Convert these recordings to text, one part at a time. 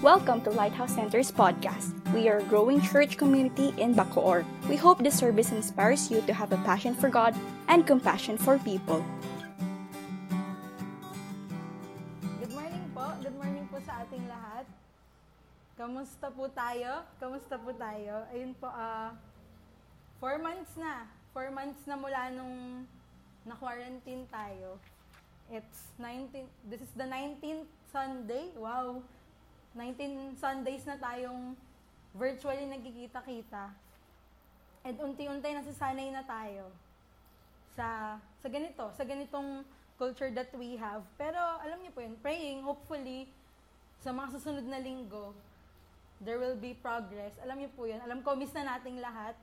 Welcome to Lighthouse Center's podcast. We are a growing church community in Bacoor. We hope this service inspires you to have a passion for God and compassion for people. Good morning po. Good morning po sa ating lahat. Kamusta po tayo? Kamusta po tayo? Ayun po, ah, four months na. Four months na mula nung na-quarantine tayo. It's 19, this is the 19th Sunday. Wow! 19 Sundays na tayong virtually nagkikita-kita. And unti-unti nasasanay na tayo sa sa ganito, sa ganitong culture that we have. Pero alam niyo po yun, praying, hopefully, sa mga susunod na linggo, there will be progress. Alam niyo po yun, alam ko, miss na nating lahat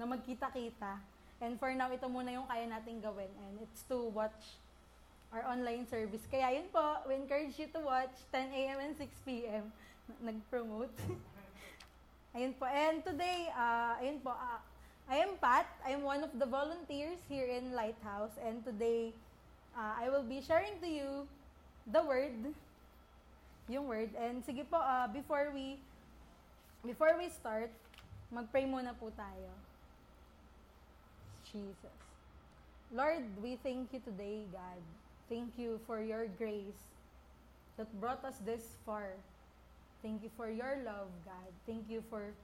na magkita-kita. And for now, ito muna yung kaya nating gawin. And it's to watch our online service. Kaya yun po, we encourage you to watch 10 a.m. and 6 p.m. Nag-promote. ayun po. And today, uh, ayun po, uh, I am Pat. I am one of the volunteers here in Lighthouse. And today, uh, I will be sharing to you the word. Yung word. And sige po, uh, before we before we start, mag-pray muna po tayo. Jesus. Lord, we thank you today, God. Thank you for your grace that brought us this far. Thank you for your love, God. Thank you for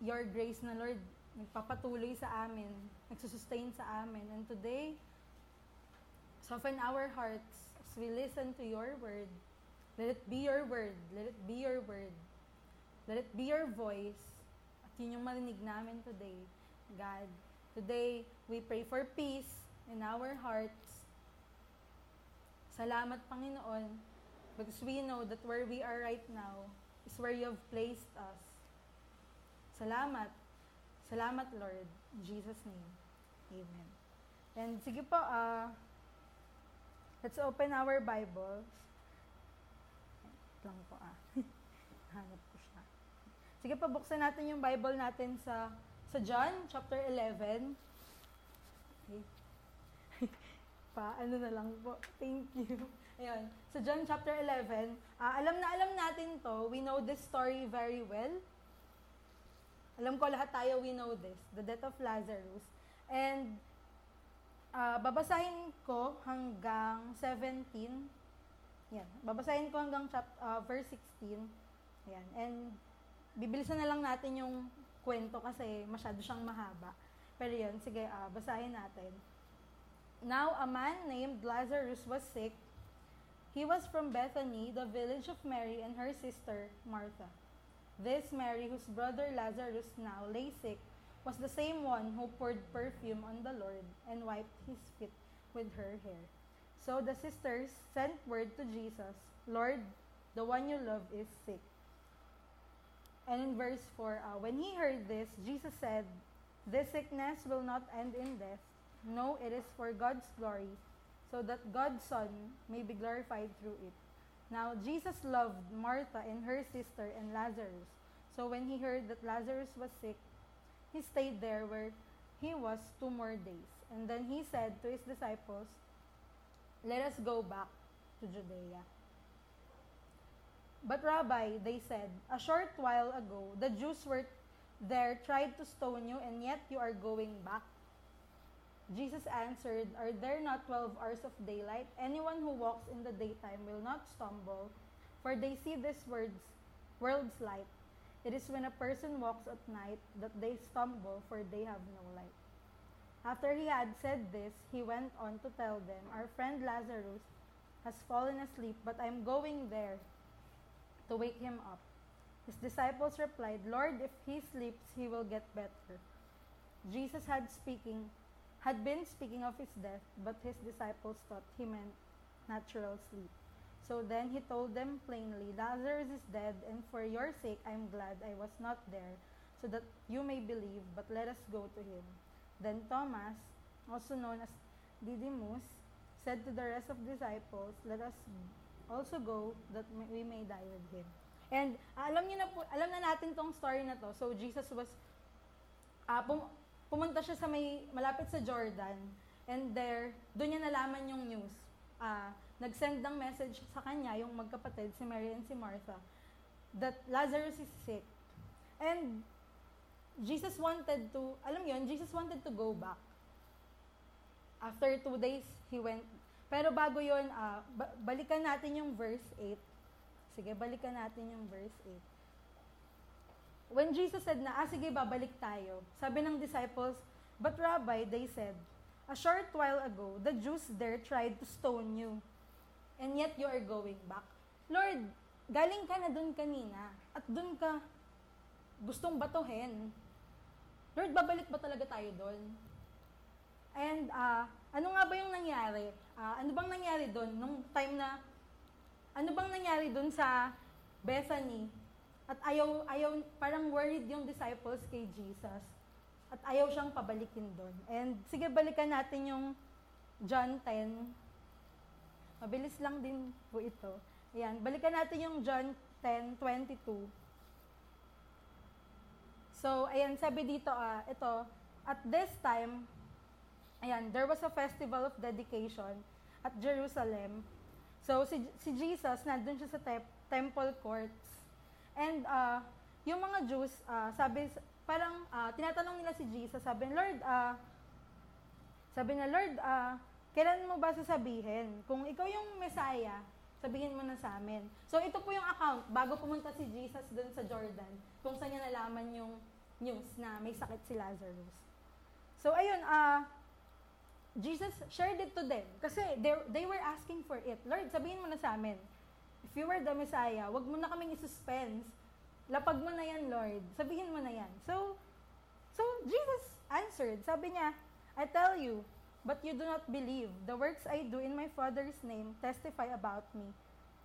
your grace na, Lord, nagpapatuloy sa amin, nagsusustain sa amin. And today, soften our hearts as we listen to your word. Let it be your word. Let it be your word. Let it be your voice. At yun yung marinig namin today, God. Today, we pray for peace in our hearts. Salamat, Panginoon, because we know that where we are right now is where you have placed us. Salamat. Salamat, Lord. In Jesus' name. Amen. And sige po, uh, let's open our Bibles. Wait lang po ah. Hanap ko siya. Sige po, buksan natin yung Bible natin sa sa John chapter 11. Okay. Pa, ano na lang po. Thank you. Ayun. So John chapter 11, uh, alam na alam natin to. We know this story very well. Alam ko lahat tayo, we know this. The death of Lazarus. And uh, babasahin ko hanggang 17. Yan. Babasahin ko hanggang chap, uh, verse 16. Yan. And bibilisan na lang natin yung kwento kasi masyado siyang mahaba. Pero yun, sige, uh, basahin natin. Now, a man named Lazarus was sick. He was from Bethany, the village of Mary and her sister, Martha. This Mary, whose brother Lazarus now lay sick, was the same one who poured perfume on the Lord and wiped his feet with her hair. So the sisters sent word to Jesus, Lord, the one you love is sick. And in verse 4, uh, when he heard this, Jesus said, This sickness will not end in death. No, it is for God's glory, so that God's Son may be glorified through it. Now, Jesus loved Martha and her sister and Lazarus. So when he heard that Lazarus was sick, he stayed there where he was two more days. And then he said to his disciples, Let us go back to Judea. But Rabbi, they said, a short while ago, the Jews were there tried to stone you, and yet you are going back. Jesus answered, Are there not twelve hours of daylight? Anyone who walks in the daytime will not stumble, for they see this words, world's light. It is when a person walks at night that they stumble, for they have no light. After he had said this, he went on to tell them, Our friend Lazarus has fallen asleep, but I am going there to wake him up. His disciples replied, Lord, if he sleeps, he will get better. Jesus had speaking had been speaking of his death, but his disciples thought he meant natural sleep. So then he told them plainly, Lazarus is dead, and for your sake I am glad I was not there, so that you may believe, but let us go to him. Then Thomas, also known as Didymus, said to the rest of disciples, Let us also go that we may die with him. And alam niyo na po, alam na natin tong story na to. So Jesus was uh, pum- pumunta siya sa may malapit sa Jordan. And there, doon niya nalaman yung news uh, nag-send ng message sa kanya, yung magkapatid, si Mary and si Martha, that Lazarus is sick. And Jesus wanted to, alam yon Jesus wanted to go back. After two days, he went. Pero bago yon, uh, balikan natin yung verse 8. Sige, balikan natin yung verse 8. When Jesus said na, ah sige, babalik tayo. Sabi ng disciples, But Rabbi, they said, A short while ago, the Jews there tried to stone you. And yet you are going back. Lord, galing ka na dun kanina. At dun ka gustong batuhin. Lord, babalik ba talaga tayo doon? And uh, ano nga ba yung nangyari? Uh, ano bang nangyari doon nung time na ano bang nangyari doon sa Bethany? At ayaw ayaw parang worried yung disciples kay Jesus. At ayaw siyang pabalikin doon. And sige balikan natin yung John 10. Mabilis lang din po ito. Ayan, balikan natin yung John 10:22. So, ayan, sabi dito, ah, ito, at this time, ayan, there was a festival of dedication at Jerusalem. So, si, si Jesus, nandun siya sa te- temple courts. And, uh, yung mga Jews, uh, sabi, parang, uh, tinatanong nila si Jesus, sabi, Lord, uh, sabi na, Lord, uh, kailan mo ba sasabihin? Kung ikaw yung Messiah, sabihin mo na sa amin. So, ito po yung account, bago pumunta si Jesus dun sa Jordan, kung saan niya nalaman yung news na may sakit si Lazarus. So, ayun, uh, Jesus shared it to them. Kasi they, they were asking for it. Lord, sabihin mo na sa amin, if you were the Messiah, wag mo na kaming isuspense. Lapag mo na yan, Lord. Sabihin mo na yan. So, so Jesus answered. Sabi niya, I tell you, but you do not believe. The works I do in my Father's name testify about me.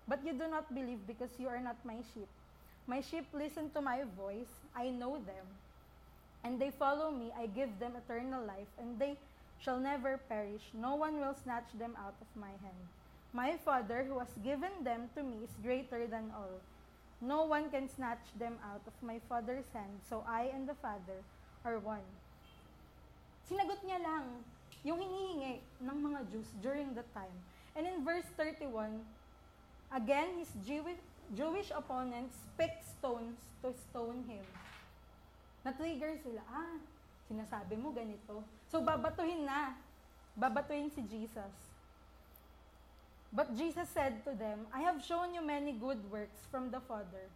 But you do not believe because you are not my sheep. My sheep listen to my voice. I know them. And they follow me. I give them eternal life, and they shall never perish. No one will snatch them out of my hand. My Father, who has given them to me, is greater than all. No one can snatch them out of my Father's hand. So I and the Father are one. Sinagot niya lang yung hinihingi ng mga Jews during that time. And in verse 31, again, his Jewish, Jewish opponents picked stones to stone him. Na-trigger sila, ah, sinasabi mo ganito. So, babatuhin na. Babatuhin si Jesus. But Jesus said to them, I have shown you many good works from the Father.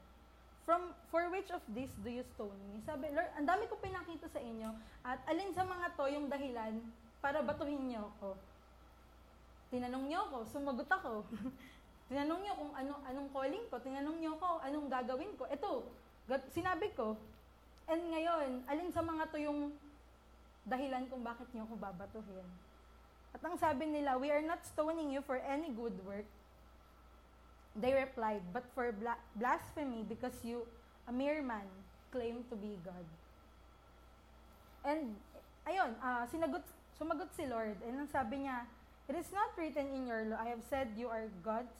From, for which of these do you stone me? Sabi, Lord, ang dami ko pinakita sa inyo, at alin sa mga to yung dahilan para batuhin niyo ako? Tinanong niyo ako, sumagot ako. Tinanong niyo kung ano, anong calling ko, tinanong niyo ako anong gagawin ko. Ito, sinabi ko. And ngayon, alin sa mga to yung dahilan kung bakit niyo ako babatuhin? At ang sabi nila, we are not stoning you for any good work. They replied, but for bla- blasphemy because you, a mere man, claim to be God. And, ayun, uh, sinagot, sumagot si Lord, and ang sabi niya, It is not written in your law, I have said you are gods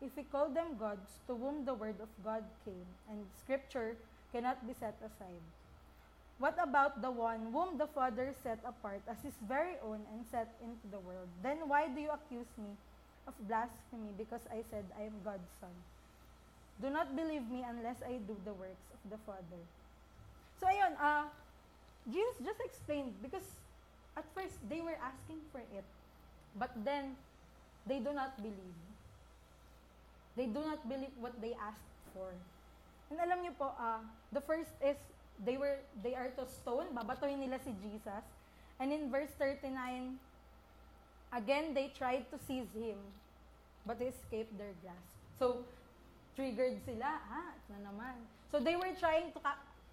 if we call them gods to whom the word of God came, and scripture cannot be set aside. What about the one whom the Father set apart as his very own and set into the world? Then why do you accuse me of blasphemy because I said I am God's son? Do not believe me unless I do the works of the Father. So ayun, uh, Jesus just explained because at first they were asking for it, but then they do not believe. They do not believe what they asked for. And alam niyo po, uh, the first is they were they are to stone, babatuhin nila si Jesus. And in verse 39, again they tried to seize him, but he escaped their grasp. So, triggered sila, ah, na naman. So they were trying to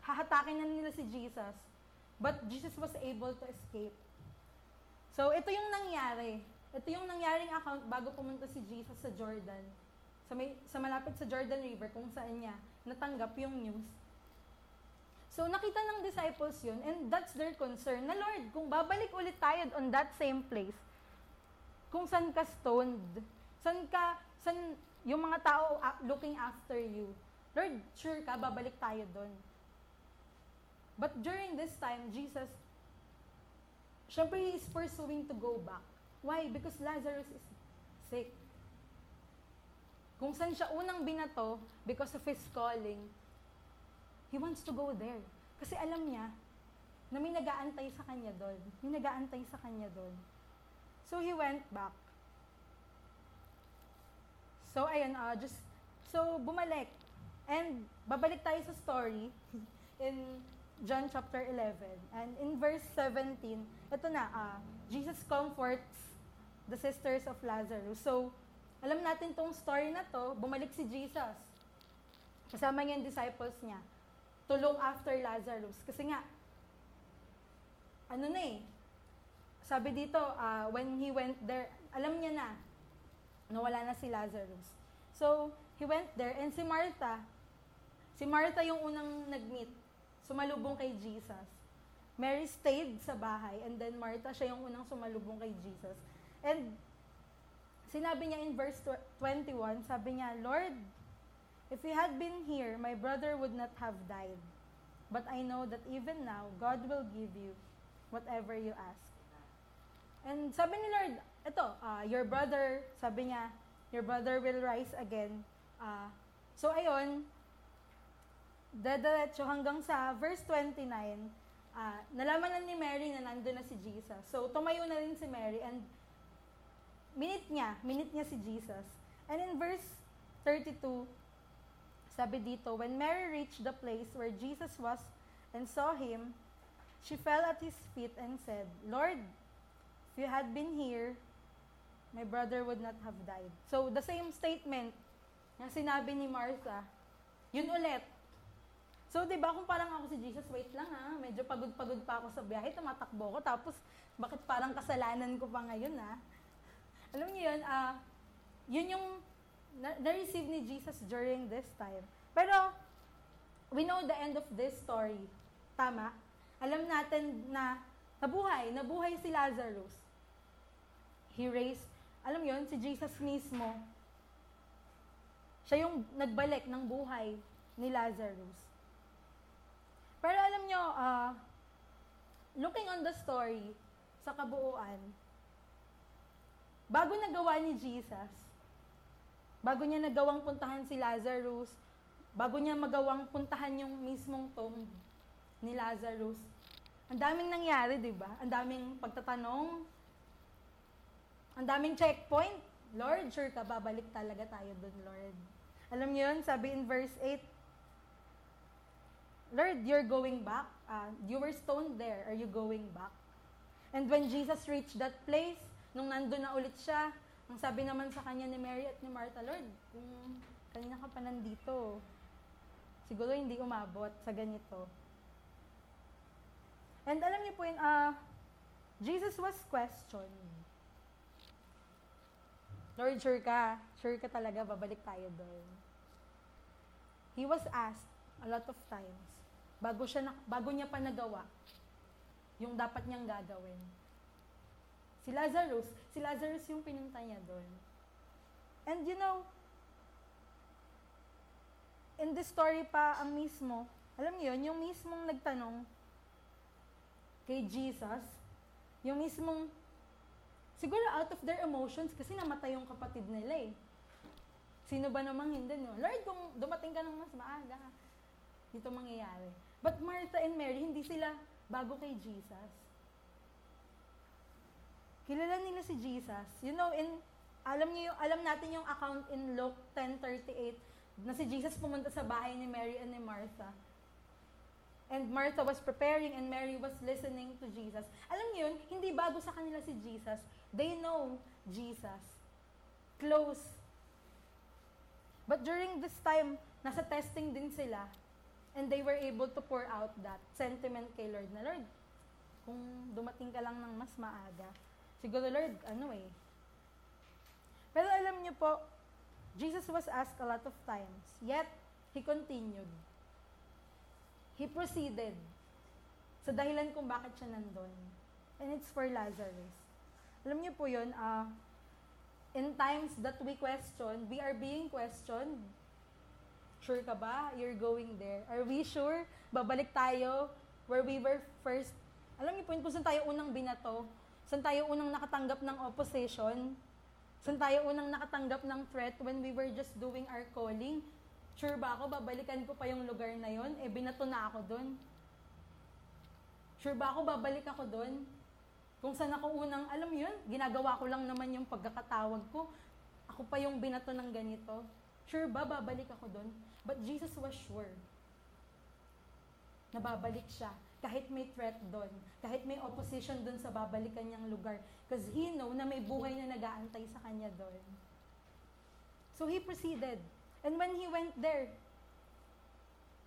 hahatakin na nila si Jesus, but Jesus was able to escape. So ito yung nangyari. Ito yung nangyaring account bago pumunta si Jesus sa Jordan sa, may, sa malapit sa Jordan River kung saan niya natanggap yung news. So nakita ng disciples yun and that's their concern na Lord, kung babalik ulit tayo on that same place, kung saan ka stoned, saan ka, saan yung mga tao looking after you, Lord, sure ka, babalik tayo doon. But during this time, Jesus, syempre, He is pursuing to go back. Why? Because Lazarus is sick. Kung saan siya unang binato, because of his calling, he wants to go there. Kasi alam niya na may nagaantay sa kanya doon. May nagaantay sa kanya doon. So he went back. So ayun, uh, just, so bumalik. And babalik tayo sa story in John chapter 11. And in verse 17, ito na, uh, Jesus comforts the sisters of Lazarus. So, alam natin tong story na to, bumalik si Jesus. Kasama niya yung disciples niya. Tulong after Lazarus. Kasi nga, ano na eh, sabi dito, uh, when he went there, alam niya na, nawala na si Lazarus. So, he went there, and si Martha, si Martha yung unang nag-meet, sumalubong kay Jesus. Mary stayed sa bahay, and then Martha, siya yung unang sumalubong kay Jesus. And, sinabi niya in verse 21, sabi niya, Lord, if you had been here, my brother would not have died. But I know that even now, God will give you whatever you ask. And sabi ni Lord, ito, uh, your brother, sabi niya, your brother will rise again. Uh, so ayun, dadiretso hanggang sa verse 29, uh, nalaman na ni Mary na nandun na si Jesus. So tumayo na rin si Mary and minute niya, minute niya si Jesus. And in verse 32, sabi dito, when Mary reached the place where Jesus was and saw him, she fell at his feet and said, Lord, If you had been here, my brother would not have died. So, the same statement na sinabi ni Martha, yun ulit. So, di ba kung parang ako si Jesus, wait lang ha, medyo pagod-pagod pa ako sa biyahe, tumatakbo ko, tapos bakit parang kasalanan ko pa ngayon ha? Alam niyo yun, uh, yun yung na-receive ni Jesus during this time. Pero, we know the end of this story. Tama? Alam natin na nabuhay, nabuhay si Lazarus. He raised, alam yon si Jesus mismo, siya yung nagbalik ng buhay ni Lazarus. Pero alam nyo, uh, looking on the story, sa kabuuan, bago nagawa ni Jesus, bago niya nagawang puntahan si Lazarus, bago niya magawang puntahan yung mismong tomb ni Lazarus, ang daming nangyari, di ba? Ang daming pagtatanong, ang daming checkpoint. Lord, sure ka, babalik talaga tayo dun, Lord. Alam niyo yun, sabi in verse 8, Lord, you're going back. Uh, you were stoned there. Are you going back? And when Jesus reached that place, nung nandun na ulit siya, ang sabi naman sa kanya ni Mary at ni Martha, Lord, kung kanina ka pa nandito, siguro hindi umabot sa ganito. And alam niyo po yun, uh, Jesus was questioned. Lord, sure ka. Sure ka talaga, babalik tayo doon. He was asked a lot of times, bago, siya na, bago niya pa nagawa, yung dapat niyang gagawin. Si Lazarus, si Lazarus yung pinunta niya doon. And you know, in this story pa, ang mismo, alam niyo yun, yung mismong nagtanong kay Jesus, yung mismong Siguro out of their emotions kasi namatay yung kapatid nila eh. Sino ba namang hindi, no? Lord, kung dumating ka ng mas maaga, dito mangyayari. But Martha and Mary, hindi sila bago kay Jesus. Kilala nila si Jesus. You know, in, alam niyo yung, alam natin yung account in Luke 10.38 na si Jesus pumunta sa bahay ni Mary and ni Martha. And Martha was preparing and Mary was listening to Jesus. Alam niyo yun, hindi bago sa kanila si Jesus. They know Jesus. Close. But during this time, nasa testing din sila. And they were able to pour out that sentiment kay Lord na, Lord, kung dumating ka lang ng mas maaga, siguro Lord, ano eh. Pero alam niyo po, Jesus was asked a lot of times, yet He continued he proceeded sa dahilan kung bakit siya nandun. And it's for Lazarus. Alam niyo po yun, uh, in times that we question, we are being questioned. Sure ka ba? You're going there. Are we sure? Babalik tayo where we were first. Alam niyo po yun, kung saan tayo unang binato, saan tayo unang nakatanggap ng opposition, Saan tayo unang nakatanggap ng threat when we were just doing our calling? Sure ba ako, babalikan ko pa yung lugar na yon? Eh, binato na ako doon. Sure ba ako, babalik ako doon? Kung saan ako unang, alam yun, ginagawa ko lang naman yung pagkakatawag ko. Ako pa yung binato ng ganito. Sure ba, babalik ako doon? But Jesus was sure na babalik siya. Kahit may threat doon, kahit may opposition doon sa babalikan niyang lugar. Because he know na may buhay na nag-aantay sa kanya doon. So he proceeded. And when he went there,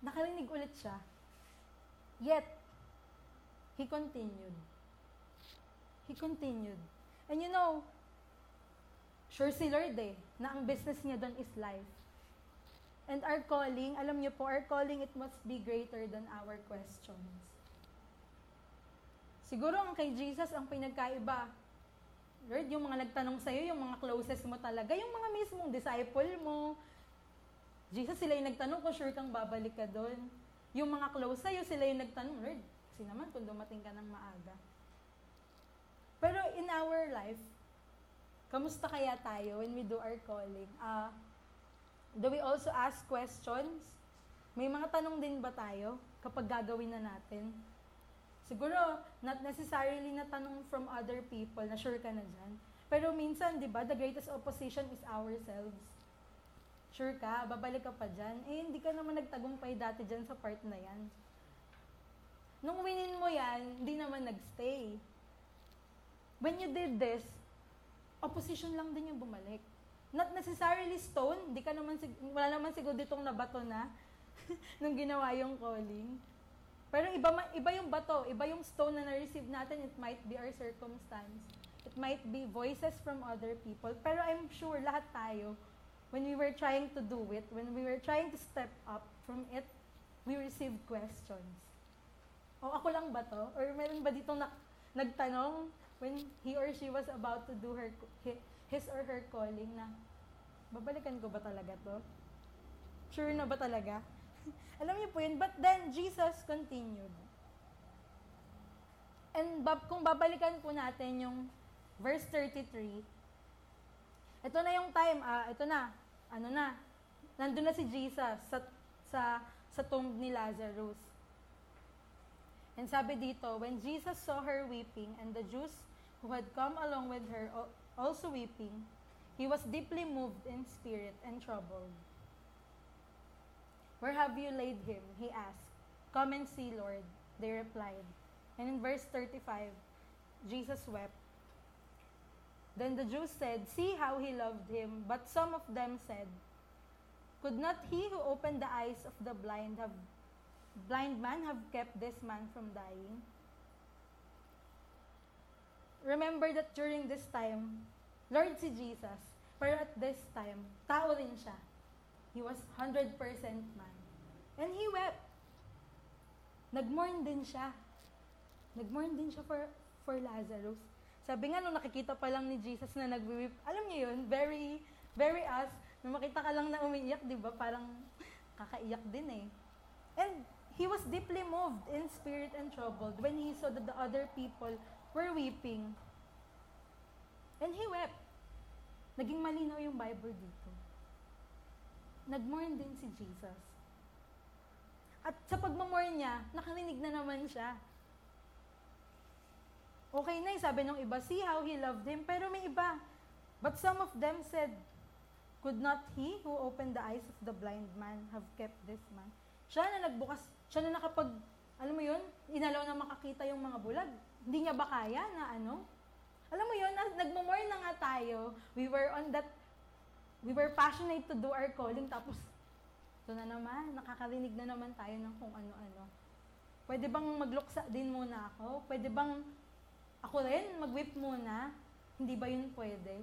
nakarinig ulit siya. Yet, he continued. He continued. And you know, sure si Lord eh, na ang business niya doon is life. And our calling, alam niyo po, our calling, it must be greater than our questions. Siguro ang kay Jesus ang pinagkaiba. Lord, yung mga nagtanong sa'yo, yung mga closest mo talaga, yung mga mismong disciple mo. Jesus, sila yung nagtanong kung sure kang babalik ka doon. Yung mga close sa'yo, sila yung nagtanong, Lord, kasi naman kung dumating ka ng maaga. Pero in our life, kamusta kaya tayo when we do our calling? Uh, do we also ask questions? May mga tanong din ba tayo kapag gagawin na natin? Siguro, not necessarily na tanong from other people na sure ka na dyan. Pero minsan, di ba, the greatest opposition is ourselves. Sure ka, babalik ka pa dyan. Eh, hindi ka naman nagtagumpay dati dyan sa part na yan. Nung winin mo yan, hindi naman nagstay. When you did this, opposition lang din yung bumalik. Not necessarily stone, di ka naman, wala naman siguro ditong nabato na nung ginawa yung calling. Pero iba, iba yung bato, iba yung stone na na-receive natin, it might be our circumstance. It might be voices from other people. Pero I'm sure lahat tayo, when we were trying to do it, when we were trying to step up from it, we received questions. O ako lang ba to? Or meron ba dito na, nagtanong when he or she was about to do her his or her calling na, babalikan ko ba talaga to? Sure na ba talaga? Alam niyo po yun. But then, Jesus continued. And bab, kung babalikan po natin yung verse 33, ito na yung time, ah, ito na, ano na, nandun na si Jesus sa, sa, sa tomb ni Lazarus. And sabi dito, when Jesus saw her weeping and the Jews who had come along with her also weeping, he was deeply moved in spirit and troubled. Where have you laid him? He asked. Come and see, Lord. They replied. And in verse 35, Jesus wept. Then the Jews said, See how he loved him. But some of them said, Could not he who opened the eyes of the blind have blind man have kept this man from dying? Remember that during this time, Lord si Jesus, pero at this time, tao rin siya. He was 100% man. And he wept. Nagmourn din siya. Nagmourn din siya for, for Lazarus. Sabi nga, nung nakikita pa lang ni Jesus na nagwiwip, alam niyo yun, very, very us, nung makita ka lang na umiiyak, di ba, parang kakaiyak din eh. And he was deeply moved in spirit and troubled when he saw that the other people were weeping. And he wept. Naging malinaw yung Bible dito nagmourn din si Jesus. At sa pagmamourn niya, nakarinig na naman siya. Okay na, sabi nung iba, see how he loved him, pero may iba. But some of them said, Could not he who opened the eyes of the blind man have kept this man? Siya na nagbukas, siya na nakapag, alam mo yun, inalaw na makakita yung mga bulag. Hindi niya ba kaya na ano? Alam mo yun, nagmamore na nga tayo. We were on that we were passionate to do our calling, tapos ito na naman, nakakarinig na naman tayo ng kung ano-ano. Pwede bang magluksa din muna ako? Pwede bang ako rin mag-whip muna? Hindi ba yun pwede?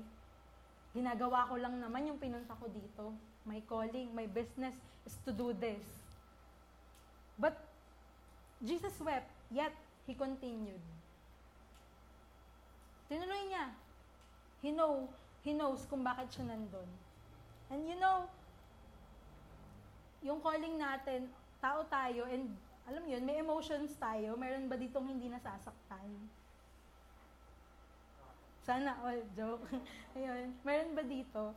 Ginagawa ko lang naman yung pinunta ko dito. My calling, my business is to do this. But Jesus wept, yet He continued. Tinuloy niya. He know, He knows kung bakit siya nandun. And you know, yung calling natin, tao tayo, and alam yun, may emotions tayo, meron ba ditong hindi nasasaktan? Sana all joke. Ayun. Meron ba dito?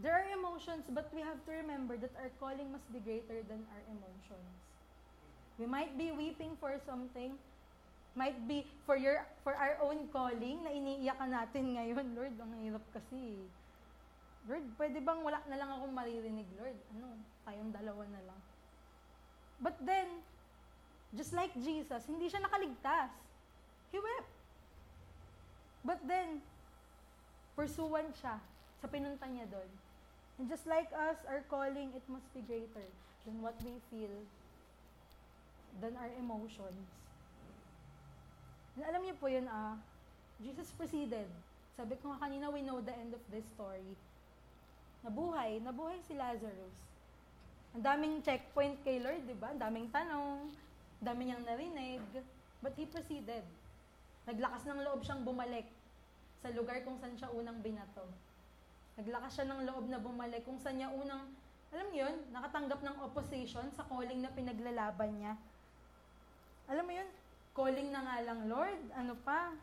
There are emotions, but we have to remember that our calling must be greater than our emotions. We might be weeping for something, might be for your for our own calling na iniiyakan natin ngayon, Lord, ang hirap kasi. Lord, pwede bang wala na lang akong maririnig, Lord? Ano, tayong dalawa na lang. But then, just like Jesus, hindi siya nakaligtas. He wept. But then, pursuan siya sa pinunta niya doon. And just like us, our calling, it must be greater than what we feel, than our emotions. And alam niyo po yun, ah, Jesus proceeded. Sabi ko nga kanina, we know the end of this story. Nabuhay, nabuhay si Lazarus. Ang daming checkpoint kay Lord, di ba? Ang daming tanong, dami niyang narinig. But he proceeded. Naglakas ng loob siyang bumalik sa lugar kung saan siya unang binato. Naglakas siya ng loob na bumalik kung saan niya unang, alam niyo yun, nakatanggap ng opposition sa calling na pinaglalaban niya. Alam mo yun, calling na nga lang, Lord, ano pa?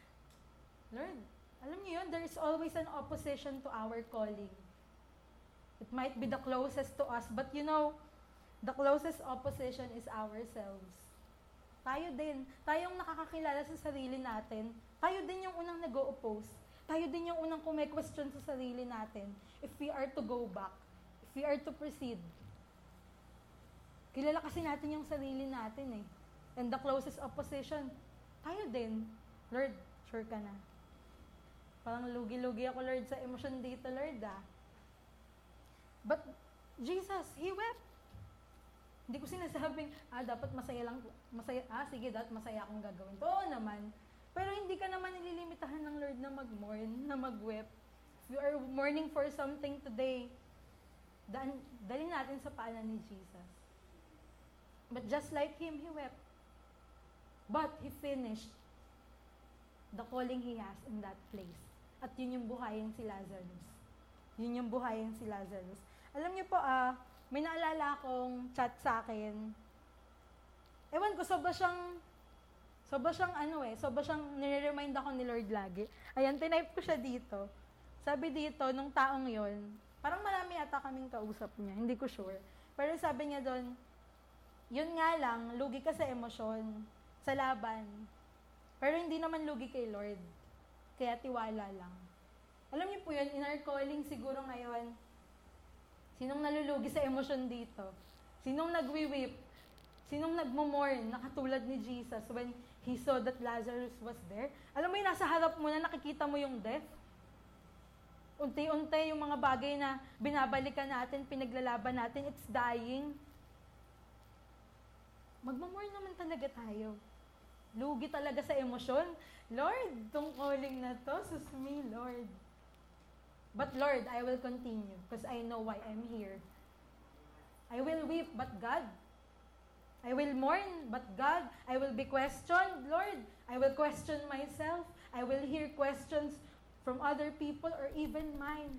Lord, alam niyo yun, there is always an opposition to our calling. It might be the closest to us, but you know, the closest opposition is ourselves. Tayo din, tayong nakakakilala sa sarili natin, tayo din yung unang nag-oppose tayo din yung unang kung may question sa sarili natin if we are to go back, if we are to proceed. Kilala kasi natin yung sarili natin eh. And the closest opposition, tayo din. Lord, sure ka na. Parang lugi-lugi ako, Lord, sa emosyon dito, Lord, ah. But Jesus, He wept. Hindi ko sinasabing, ah, dapat masaya lang, masaya, ah, sige, dapat masaya akong gagawin. Oo naman. Pero hindi ka naman nililimitahan ng Lord na mag-mourn, na mag-weep. If you are mourning for something today, dan, dalhin natin sa paanan ni Jesus. But just like Him, He wept. But He finished the calling He has in that place. At yun yung buhayin si Lazarus. Yun yung buhayin si Lazarus. Alam niyo po, ah, may naalala akong chat sa akin. Ewan ko, sobra siyang Sobra siyang ano eh, sobra siyang nire-remind ako ni Lord lagi. Ayan, tinype ko siya dito. Sabi dito, nung taong yon parang marami ata kaming kausap niya, hindi ko sure. Pero sabi niya doon, yun nga lang, lugi ka sa emosyon, sa laban. Pero hindi naman lugi kay Lord. Kaya tiwala lang. Alam niyo po yun, in our calling siguro ngayon, sinong nalulugi sa emosyon dito? Sinong nagwi-whip? Sinong nagmo-mourn na katulad ni Jesus when he saw that Lazarus was there. Alam mo yung nasa harap mo na nakikita mo yung death? Unti-unti yung mga bagay na binabalikan natin, pinaglalaban natin, it's dying. Magmamore naman talaga tayo. Lugi talaga sa emosyon. Lord, tong calling na to, sus me, Lord. But Lord, I will continue because I know why I'm here. I will weep, but God, I will mourn, but God, I will be questioned, Lord. I will question myself. I will hear questions from other people or even mine.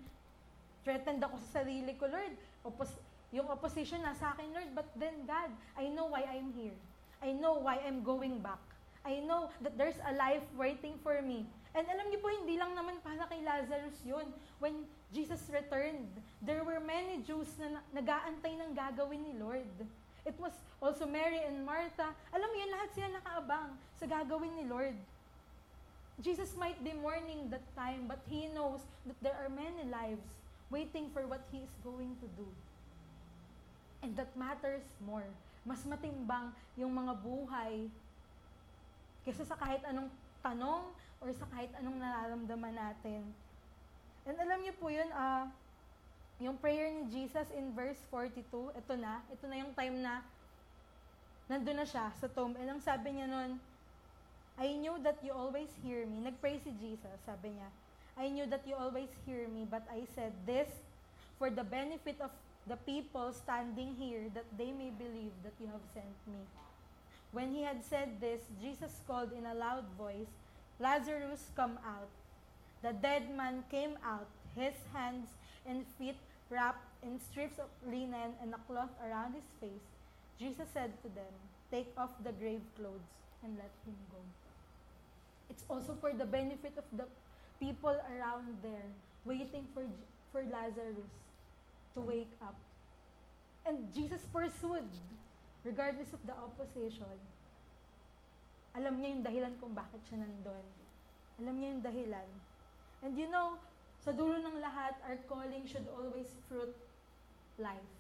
Threatened ako sa sarili ko, Lord. Oppos- yung opposition nasa akin, Lord. But then, God, I know why I'm here. I know why I'm going back. I know that there's a life waiting for me. And alam niyo po, hindi lang naman para kay Lazarus yun. When Jesus returned, there were many Jews na nag-aantay ng gagawin ni Lord. It was also Mary and Martha. Alam mo yun, lahat sila nakaabang sa gagawin ni Lord. Jesus might be mourning that time, but He knows that there are many lives waiting for what He is going to do. And that matters more. Mas matimbang yung mga buhay kaysa sa kahit anong tanong or sa kahit anong nararamdaman natin. And alam niyo po yun, uh, yung prayer ni Jesus in verse 42, ito na, ito na yung time na nandun na siya sa tomb. And ang sabi niya nun, I knew that you always hear me. Nag-pray si Jesus, sabi niya, I knew that you always hear me, but I said this for the benefit of the people standing here, that they may believe that you have sent me. When he had said this, Jesus called in a loud voice, Lazarus, come out. The dead man came out, his hands and feet wrapped in strips of linen and a cloth around his face, Jesus said to them, Take off the grave clothes and let him go. It's also for the benefit of the people around there waiting for for Lazarus to wake up. And Jesus pursued regardless of the opposition. Alam niya yung dahilan kung bakit siya nandun. Alam niya yung dahilan. And you know, sa dulo ng lahat, our calling should always fruit life.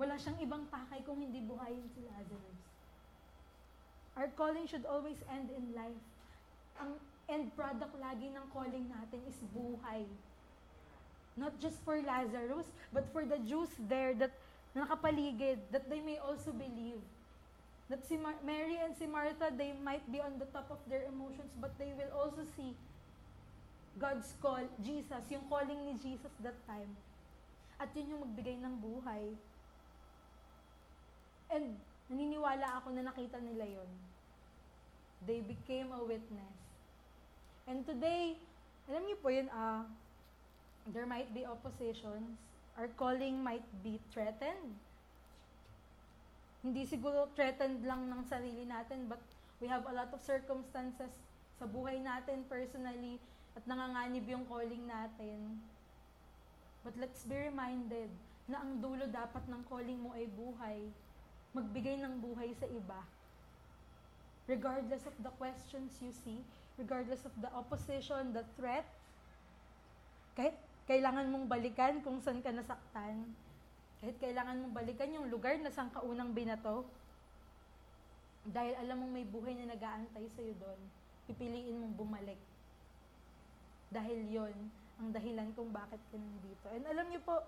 Wala siyang ibang pakay kung hindi buhayin si Lazarus. Our calling should always end in life. Ang end product lagi ng calling natin is buhay. Not just for Lazarus, but for the Jews there that nakapaligid, that they may also believe. That si Mar- Mary and si Martha, they might be on the top of their emotions, but they will also see God's call, Jesus, yung calling ni Jesus that time. At yun yung magbigay ng buhay. And naniniwala ako na nakita nila yon. They became a witness. And today, alam niyo po yun, uh, there might be oppositions. Our calling might be threatened. Hindi siguro threatened lang ng sarili natin, but we have a lot of circumstances sa buhay natin personally at nanganganib yung calling natin. But let's be reminded na ang dulo dapat ng calling mo ay buhay. Magbigay ng buhay sa iba. Regardless of the questions you see, regardless of the opposition, the threat, kahit kailangan mong balikan kung saan ka nasaktan, kahit kailangan mong balikan yung lugar na saan ka unang binato, dahil alam mong may buhay na nag-aantay sa'yo doon, pipiliin mong bumalik. Dahil yon ang dahilan kung bakit ka nandito. And alam niyo po,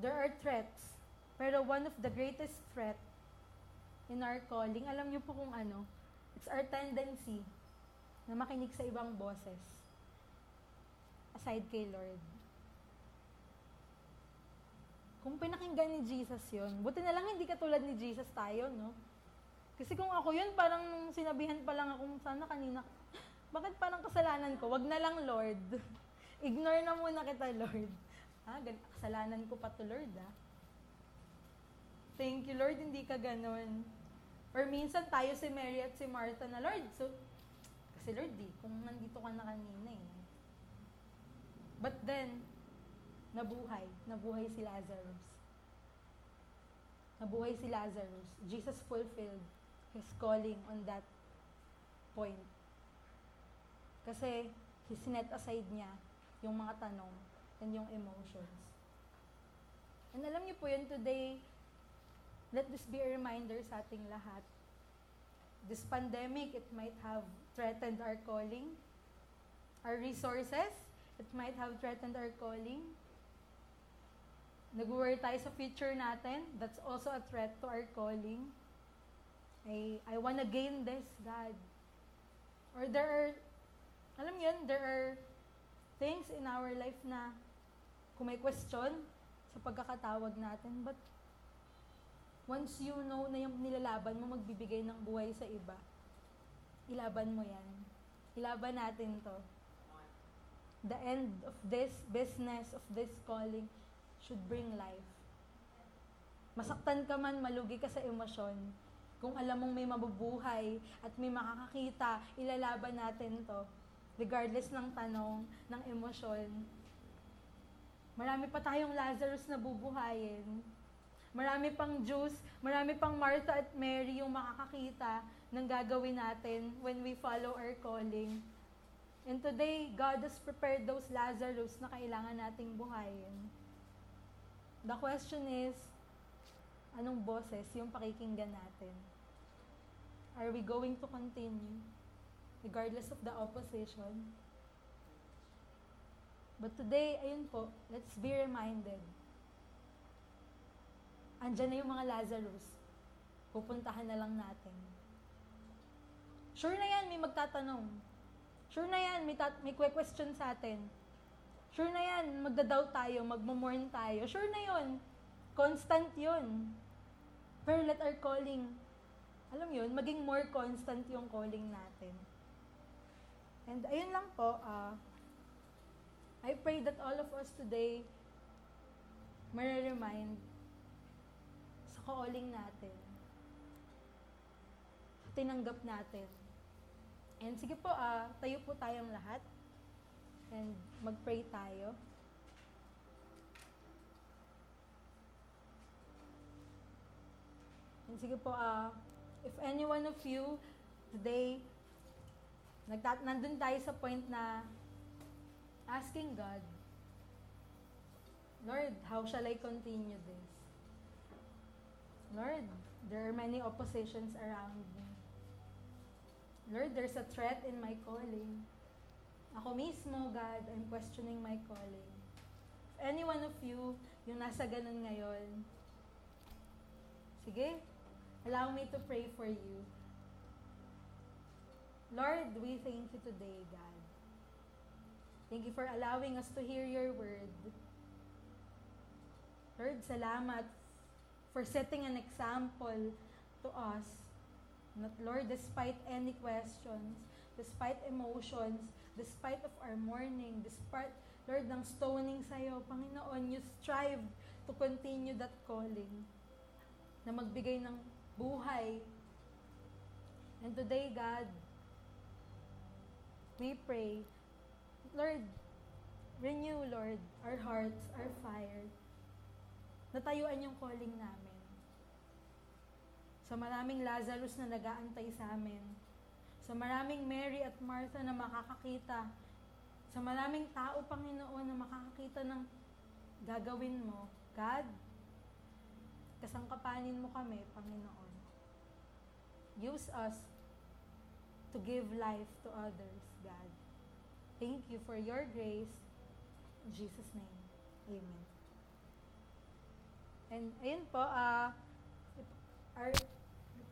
there are threats, pero one of the greatest threat in our calling, alam niyo po kung ano, it's our tendency na makinig sa ibang boses aside kay Lord. Kung pinakinggan ni Jesus yon, buti na lang hindi katulad ni Jesus tayo, no? Kasi kung ako yun, parang sinabihan pa lang ako, sana kanina, bakit parang kasalanan ko? Wag na lang, Lord. Ignore na muna kita, Lord. Ha? Kasalanan ko pa to, Lord, ha? Thank you, Lord, hindi ka ganon. Or minsan tayo si Mary at si Martha na, Lord, so, kasi Lord, di, kung nandito ka na kanina eh. But then, nabuhay. Nabuhay si Lazarus. Nabuhay si Lazarus. Jesus fulfilled his calling on that point. Kasi, he sinet aside niya yung mga tanong and yung emotions. And alam niyo po yun, today, let this be a reminder sa ating lahat. This pandemic, it might have threatened our calling, our resources, it might have threatened our calling, Nag-worry tayo sa future natin. That's also a threat to our calling. I, I wanna gain this, God. Or there are, alam yun, there are things in our life na kung may question sa pagkakatawag natin, but once you know na yung nilalaban mo, magbibigay ng buhay sa iba, ilaban mo yan. Ilaban natin to. The end of this business, of this calling, should bring life. Masaktan ka man, malugi ka sa emosyon. Kung alam mong may mabubuhay at may makakakita, ilalaban natin to. Regardless ng tanong, ng emosyon. Marami pa tayong Lazarus na bubuhayin. Marami pang Jews, marami pang Martha at Mary yung makakakita ng gagawin natin when we follow our calling. And today, God has prepared those Lazarus na kailangan nating buhayin. The question is, anong boses yung pakikinggan natin? Are we going to continue regardless of the opposition? But today, ayun po, let's be reminded. Andyan na yung mga Lazarus. Pupuntahan na lang natin. Sure na yan, may magtatanong. Sure na yan, may, tat- may question sa atin Sure na yan, magda-doubt tayo, magmumorn tayo. Sure na yon Constant yon Pero let our calling, alam yun, maging more constant yung calling natin. And ayun lang po, uh, I pray that all of us today may-remind sa calling natin. Tinanggap natin. And sige po, uh, tayo po tayong lahat. And mag-pray tayo. And sige po, uh, if any one of you today, nagtat nandun tayo sa point na asking God, Lord, how shall I continue this? Lord, there are many oppositions around me. Lord, there's a threat in my calling. Ako mismo, God, I'm questioning my calling. If any one of you, yung nasa ganun ngayon, sige, allow me to pray for you. Lord, we thank you today, God. Thank you for allowing us to hear your word. Lord, salamat for setting an example to us. That Lord, despite any questions, despite emotions, despite of our mourning, despite, Lord, ng stoning sa'yo, Panginoon, you strive to continue that calling na magbigay ng buhay. And today, God, we pray, Lord, renew, Lord, our hearts, our fire, natayuan yung calling namin. Sa maraming Lazarus na nagaantay sa amin. Sa maraming Mary at Martha na makakakita. Sa maraming tao, Panginoon, na makakakita ng gagawin mo. God, kasangkapanin mo kami, Panginoon. Use us to give life to others, God. Thank you for your grace. In Jesus' name, Amen. And ayun po, uh, our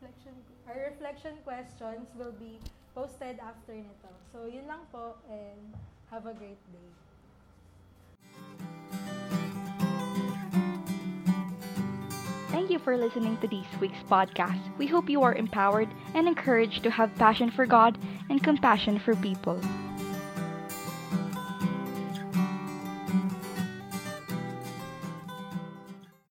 reflection our reflection questions will be posted after nito. So yun lang po and have a great day. Thank you for listening to this week's podcast. We hope you are empowered and encouraged to have passion for God and compassion for people.